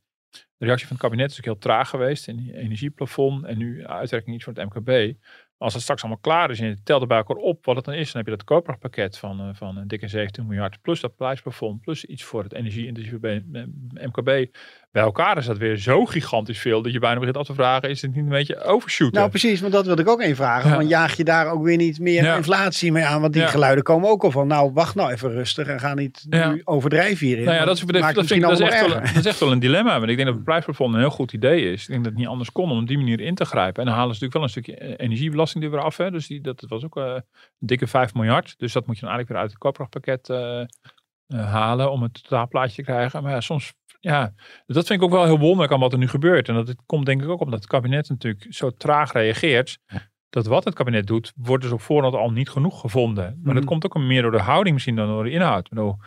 de reactie van het kabinet is ook heel traag geweest. In die energieplafond en nu uitwerking iets voor het MKB. Als het straks allemaal klaar is en je telt er bij elkaar op wat het dan is, dan heb je dat koopkrachtpakket van, eh, van een dikke 17 miljard. Plus dat prijsplafond, plus iets voor het energie-intensieve MKB. Bij elkaar is dat weer zo gigantisch veel dat je bijna begint af te vragen, is het niet een beetje overshooten? Nou, precies, want dat wilde ik ook even vragen. Ja. Want jaag je daar ook weer niet meer Ja. inflatie mee aan? Want die Ja. geluiden komen ook al van, nou, wacht nou even rustig en ga niet nu overdrijven hierin. Nou ja, dat is, dat, dat, vind dat, is echt wel, dat is echt wel een dilemma. Want ik denk dat het prijsplafond een heel goed idee is. Ik denk dat het niet anders kon om op die manier in te grijpen. En dan halen ze natuurlijk wel een stukje eh, energiebelasting er weer af. Hè. Dus die, dat was ook eh, een dikke 5 miljard. Dus dat moet je dan eigenlijk weer uit het koopkrachtpakket eh, halen om het totaalplaatje te krijgen. Maar ja, soms ja, dat vind ik ook wel heel wonderlijk aan wat er nu gebeurt. En dat het komt denk ik ook omdat het kabinet natuurlijk zo traag reageert. Dat wat het kabinet doet, wordt dus op voorhand al niet genoeg gevonden. Maar dat Mhm. komt ook meer door de houding misschien dan door de inhoud. Bedoel,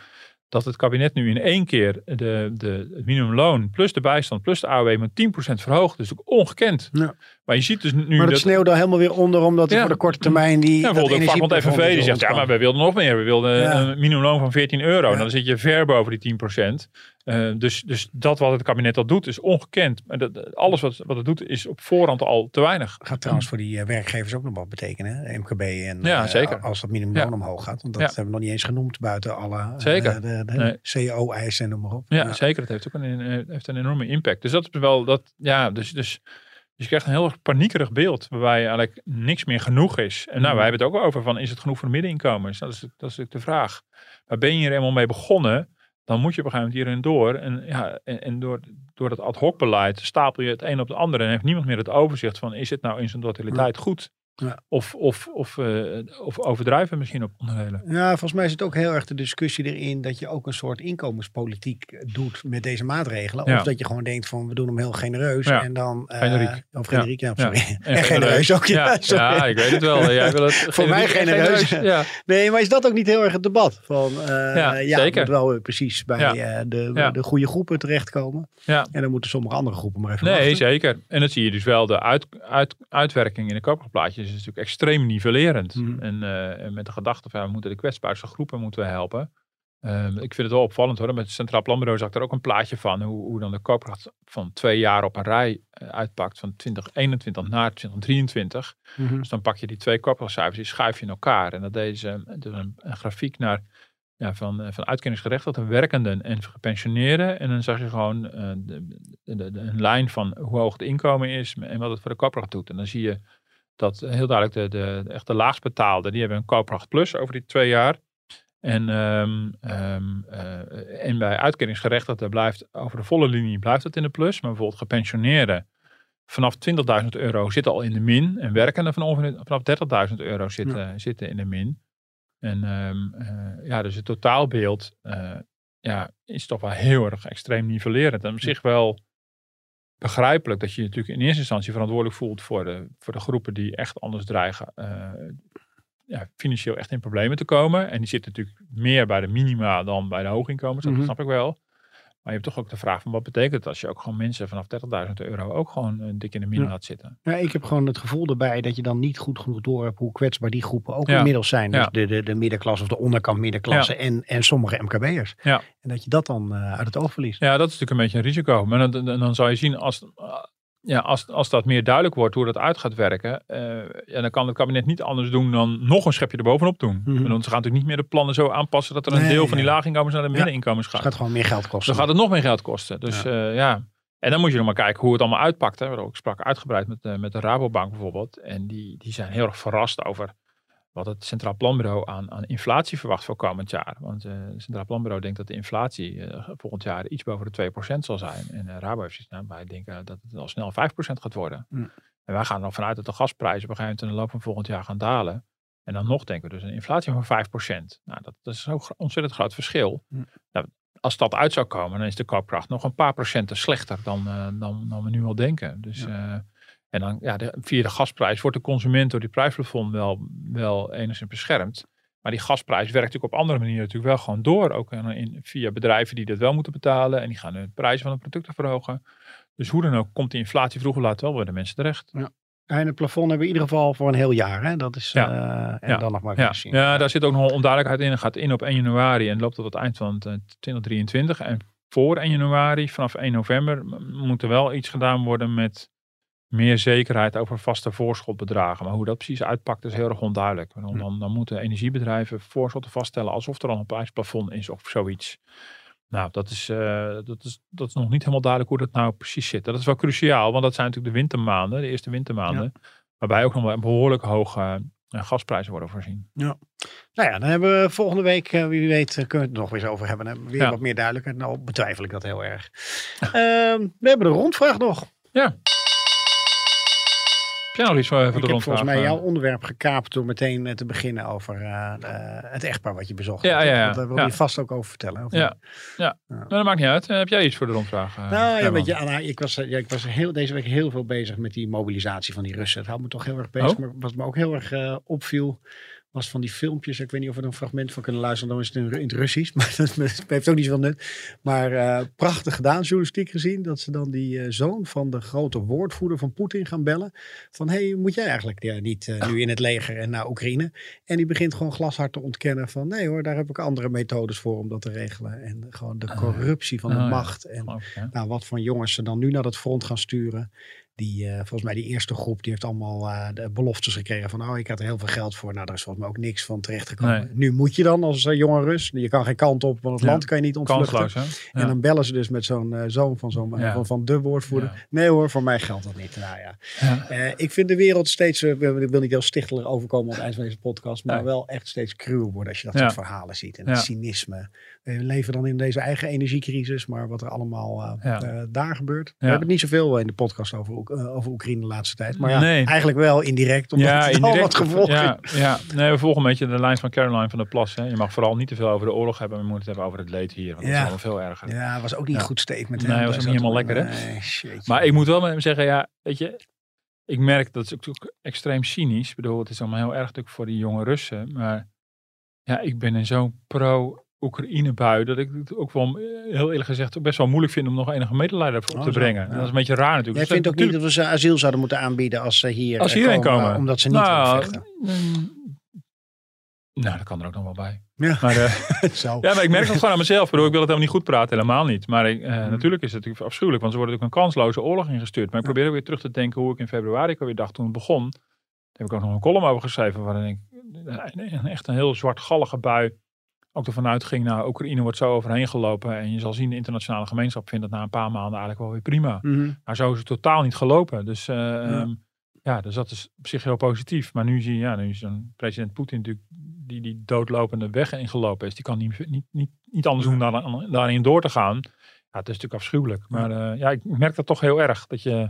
dat het kabinet nu in één keer de, de, minimumloon plus de bijstand plus de AOW met 10% verhoogt. Is ook ongekend. Ja. Maar je ziet dus nu Maar dat dat... sneeuwt al helemaal weer onder, omdat Ja. voor de korte termijn die. Ja, dat bijvoorbeeld de vakbond FNV die zegt, ja, maar wij wilden nog meer. We wilden Ja. een minimumloon van 14 euro. Ja. En dan zit je ver boven die 10%. Eh, dus, dus dat wat het kabinet al doet is ongekend. Maar dat, dat- alles wat, wat het doet is op voorhand al te weinig. Gaat trouwens voor die eh, werkgevers ook nog wat betekenen, hè? MKB en Ja, eh, zeker. als dat minimumloon omhoog gaat. Want dat hebben we nog niet eens genoemd buiten alle Zeker. de, de Nee. CO-eisen en noem maar op. Ja, zeker. Het heeft ook een, heeft een enorme impact. Dus dat is wel dat, ja, dus, dus, dus je krijgt een heel erg paniekerig beeld waarbij eigenlijk niks meer genoeg is. En nou, Mhm. wij hebben het ook over van, is het genoeg voor de middeninkomens? Dat is, dat is natuurlijk de vraag. Maar ben je hier eenmaal mee begonnen, dan moet je op een gegeven moment hierin door. En, ja, en, en door, door dat ad hoc beleid stapel je het een op de andere en heeft niemand meer het overzicht van, is het nou in zijn totaliteit goed? Ja. Of, of, of, eh, of overdrijven misschien op onderdelen. Ja, volgens mij het ook heel erg de discussie erin dat je ook een soort inkomenspolitiek doet met deze maatregelen. Ja. Of dat je gewoon denkt van we doen hem heel genereus Ja. en dan... eh, Generiek. Of generiek, ja, sorry. En, genereus ook, ja. ja, ik weet het wel. Jij wil het Voor mij en genereus. Nee, maar is dat ook niet heel erg het debat? Van, eh, Ja, zeker. moet wel precies bij eh, de, de goede groepen terechtkomen. ja. En dan moeten sommige andere groepen maar even Nee, wachten. zeker. En dat zie je dus wel. De uit, uit, uitwerking in de koopkrachtplaatjes is natuurlijk extreem nivellerend. Mhm. En, eh, en met de gedachte van, ja, we moeten de kwetsbaarste groepen moeten we helpen. Ehm, ik vind het wel opvallend hoor. Met het Centraal Planbureau zag ik er ook een plaatje van. Hoe, hoe dan de koopkracht van twee jaar op een rij eh, uitpakt. Van 2021 naar 2023. Mhm. Dus dan pak je die twee koopkrachtcijfers, die schuif je in elkaar. En dat deed ze dus een, een grafiek naar, ja, van, eh, van uitkeringsgerechtigden, werkenden en gepensioneerden. En dan zag je gewoon de, de, de- een lijn van hoe hoog het inkomen is en wat het voor de koopkracht doet. En dan zie je dat heel duidelijk de, de, de echte laagstbetaalden, die hebben een koopkracht plus over die twee jaar. En, ehm, ehm, eh, en bij uitkeringsgerechtigden blijft over de volle linie blijft het in de plus. Maar bijvoorbeeld gepensioneerden vanaf 20.000 euro zitten al in de min. En werkenden van ongeveer, vanaf 30.000 euro zitten, zitten in de min. En ehm, eh, ja, dus het totaalbeeld eh, ja, is toch wel heel erg extreem nivellerend. En op zich wel begrijpelijk dat je je natuurlijk in eerste instantie verantwoordelijk voelt voor de, voor de groepen die echt anders dreigen eh, ja, financieel echt in problemen te komen. En die zitten natuurlijk meer bij de minima dan bij de hooginkomens. Dat Mhm. snap ik wel. Maar je hebt toch ook de vraag van wat betekent het als je ook gewoon mensen vanaf 30.000 euro ook gewoon eh, dik in de min Ja. laat zitten. Ja, ik heb gewoon het gevoel erbij dat je dan niet goed genoeg door hebt hoe kwetsbaar die groepen ook Ja. inmiddels zijn. Dus de, de, de middenklasse of de onderkant middenklasse en, en sommige MKB'ers. Ja. En dat je dat dan eh, uit het oog verliest. Ja, dat is natuurlijk een beetje een risico. Maar dan, dan, dan zal je zien als, ja, als, als dat meer duidelijk wordt hoe dat uit gaat werken. eh, ja, dan kan het kabinet niet anders doen dan nog een schepje erbovenop doen. Mhm. Want ze gaan natuurlijk niet meer de plannen zo aanpassen dat er een Nee, deel van die laaginkomens naar de middeninkomens Dus gaat. het gaat gewoon meer geld kosten. Dan gaat het nog meer geld kosten. Dus ja. ja. En dan moet je nog maar kijken hoe het allemaal uitpakt. Hè. Ik sprak uitgebreid met, eh, met de Rabobank bijvoorbeeld. En die, die zijn heel erg verrast over wat het Centraal Planbureau aan, aan inflatie verwacht voor komend jaar. Want eh, het Centraal Planbureau denkt dat de inflatie eh, volgend jaar iets boven de 2% zal zijn. En uh, Rabo heeft nou, wij denken dat het al snel 5% gaat worden. En wij gaan er dan vanuit dat de gasprijzen op een gegeven moment in de loop van volgend jaar gaan dalen. En dan nog denken we dus een inflatie van 5%. Nou, dat, dat is gro- ontzettend groot verschil. Nou, als dat uit zou komen, dan is de koopkracht nog een paar procenten slechter dan, dan, dan we nu al denken. Dus, en dan ja, de, via de gasprijs wordt de consument door die prijsplafond wel, wel enigszins beschermd. Maar die gasprijs werkt natuurlijk op andere manieren natuurlijk wel gewoon door. Ook in, via bedrijven die dat wel moeten betalen. En die gaan de prijzen van de producten verhogen. Dus hoe dan ook komt die inflatie vroeger of later wel bij de mensen terecht. En het plafond hebben we in ieder geval voor een heel jaar. Hè? Dat is, Ja. eh, en Ja. dan nog maar Ja, zien. ja, daar zit ook nog onduidelijkheid in. Het gaat in op 1 januari en loopt tot het eind van het, eh, 2023. En voor 1 januari, vanaf 1 november, moet er wel iets gedaan worden met meer zekerheid over vaste voorschotbedragen. Maar hoe dat precies uitpakt is heel erg onduidelijk. Want Dan, dan moeten energiebedrijven voorschotten vaststellen alsof er al een prijsplafond is of zoiets. Nou, dat is, eh, dat, is, dat is nog niet helemaal duidelijk hoe dat nou precies zit. Dat is wel cruciaal, want dat zijn natuurlijk de wintermaanden, de eerste wintermaanden. Waarbij ook nog wel behoorlijk hoge eh, gasprijzen worden voorzien. Nou ja, dan hebben we volgende week, eh, wie weet, kunnen we het nog weer eens over hebben. Dan weer Ja. wat meer duidelijkheid. Nou, betwijfel ik dat heel erg. Ehm, we hebben de rondvraag nog. Ja. Voor Ik de heb rondvraag? volgens mij jouw onderwerp gekaapt door meteen eh, te beginnen over eh, eh, het echtpaar wat je bezocht. Ja, ja, Daar wil Ja. je vast ook over vertellen. of Ja. Ja. Ja. Nou, dat maakt niet uit. Heb jij iets voor de rondvraag? Nou ja, weet je, Anna, ik was, ja, ik was heel, deze week heel veel bezig met die mobilisatie van die Russen. Het houdt me toch heel erg bezig. Oh. Maar wat me ook heel erg opviel, was van die filmpjes. Ik weet niet of we er een fragment van kunnen luisteren. Dan is het in, het Russisch, maar dat heeft ook niet zoveel nut. Maar eh, prachtig gedaan, journalistiek gezien. Dat ze dan die eh, zoon van de grote woordvoerder van Poetin gaan bellen. Van, hé, hey, moet jij eigenlijk ja, niet eh, nu in het leger en naar Oekraïne? En die begint gewoon glashard te ontkennen van, nee hoor, daar heb ik andere methodes voor om dat te regelen. En gewoon de corruptie van de ja. macht. En nou, wat voor jongens ze dan nu naar dat front gaan sturen. Die, eh, volgens mij die eerste groep, die heeft allemaal eh, de beloftes gekregen van, oh, ik had er heel veel geld voor. Nou, daar is volgens mij ook niks van terechtgekomen. Nee. Nu moet je dan als eh, jonge Rus, je kan geen kant op, want het Ja. land kan je niet ontvluchten. Kansloos? En dan bellen ze dus met zo'n zoon van, zo'n, Ja. van, van de woordvoerder. Nee hoor, voor mij geldt dat niet. Nou ja. Ik vind de wereld steeds, ik wil niet heel stichtelijk overkomen aan het eind van deze podcast, maar wel echt steeds cruwer worden als je dat soort verhalen ziet. En het cynisme. We leven dan in deze eigen energiecrisis, maar wat er allemaal daar gebeurt. We hebben het niet zoveel in de podcast over, Eh, over Oekraïne de laatste tijd. Maar ja, Nee. eigenlijk wel indirect, omdat het al indirect. wat gevolgen ja, ja, nee, we volgen een beetje de lijn van Caroline van der Plas. Hè. Je mag vooral niet te veel over de oorlog hebben, maar je moet het hebben over het leed hier. Want dat Ja. is allemaal veel erger. Ja, was ook niet Ja. een goed statement. Nee, hè? was ook niet helemaal lekker, hè? Nee, shit. Maar ik moet wel met hem zeggen, ja, weet je, ik merk dat is ook extreem cynisch. Ik bedoel, het is allemaal heel erg natuurlijk voor die jonge Russen. Maar ja, ik ben in zo'n pro-Oekraïne-bui dat ik het ook wel, eh, heel eerlijk gezegd, ook best wel moeilijk vind om nog enige medelijden op Oh, te brengen. ja. Dat is een beetje raar natuurlijk. Jij Dus vindt ook dat- niet dat we ze asiel zouden moeten aanbieden als ze hier Als eh, hierheen komen. Omdat ze niet nou, vechten. mm, nou, dat kan er ook nog wel bij. Ja. Maar, eh, Zo. Ja, maar ik merk het gewoon aan mezelf. Bedoel, ik wil het helemaal niet goed praten, helemaal niet. Maar ik, eh, Mhm. natuurlijk is het natuurlijk afschuwelijk, want ze worden natuurlijk een kansloze oorlog ingestuurd. Maar ik probeer ook weer terug te denken hoe ik in februari ook alweer dacht toen het begon. Daar heb ik ook nog een column over geschreven, waarin ik eh, echt een heel zwartgallige bui ook ervan uitging, nou, Oekraïne wordt zo overheen gelopen. En je zal zien, de internationale gemeenschap vindt dat na een paar maanden eigenlijk wel weer prima. Mhm. Maar zo is het totaal niet gelopen. Dus eh, ja. ja, dus dat is op zich heel positief. Maar nu zie je, ja, nu is dan president Poetin natuurlijk die, die doodlopende weg ingelopen is. Die kan niet, niet, niet, niet anders doen dan daarin door te gaan. Ja, het is natuurlijk afschuwelijk. Maar eh, ja, ik merk dat toch heel erg. Dat je,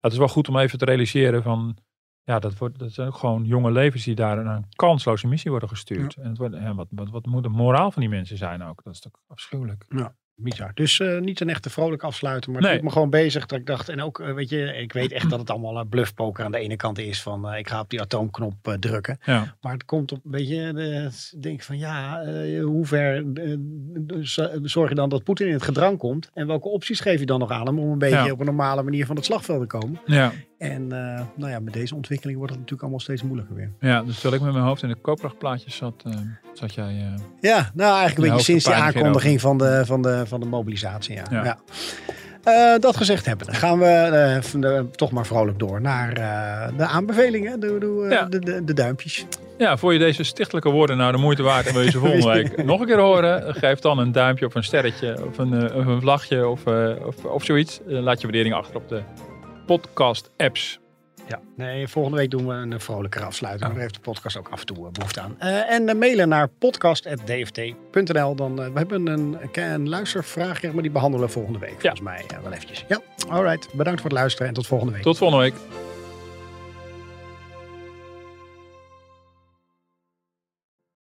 het is wel goed om even te realiseren van, ja, dat, wordt, dat zijn ook gewoon jonge levens die daar naar een kansloze missie worden gestuurd. En het wordt, ja, wat, wat, wat moet de moraal van die mensen zijn ook? Dat is toch afschuwelijk. Bizar. Dus eh, niet een echte vrolijk afsluiten, maar Nee. het hield me gewoon bezig. Dat ik dacht, en ook, eh, weet je, ik weet echt dat het allemaal een bluffpoker aan de ene kant is van ik ga op die atoomknop drukken. Ja, Maar het komt op, weet je, de, denk van ja, hoe ver zorg je dan dat Poetin in het gedrang komt? En welke opties geef je dan nog aan hem om een beetje Ja. op een normale manier van het slagveld te komen? ja, En eh, nou ja, met deze ontwikkeling wordt het natuurlijk allemaal steeds moeilijker weer. ja, dus terwijl ik met mijn hoofd in de koopkrachtplaatjes zat, eh, zat jij... eh, Ja, nou eigenlijk een beetje sinds hoofdpijn aankondiging van de, van, de, van de mobilisatie. Ja. Ja. Ja. Dat gezegd hebben, dan gaan we de- toch maar vrolijk door naar de aanbevelingen, de, de, Ja. de, de, de duimpjes. Ja, voor je deze stichtelijke woorden nou de moeite waard en wil je ze volgende week nog een keer horen, geef dan een duimpje of een sterretje of een, of een vlagje of, of, of zoiets. Laat je waardering achter op de podcast apps. Ja, nee, volgende week doen we een vrolijkere afsluiting. Oh. Daar heeft de podcast ook af en toe eh, behoefte aan. Eh, en eh, mailen naar podcast.dft.nl. Dan, eh, we hebben een, een luistervraag, maar die behandelen we volgende week. Volgens mij wel eventjes. Ja, alright. Bedankt voor het luisteren en tot volgende week. Tot volgende week.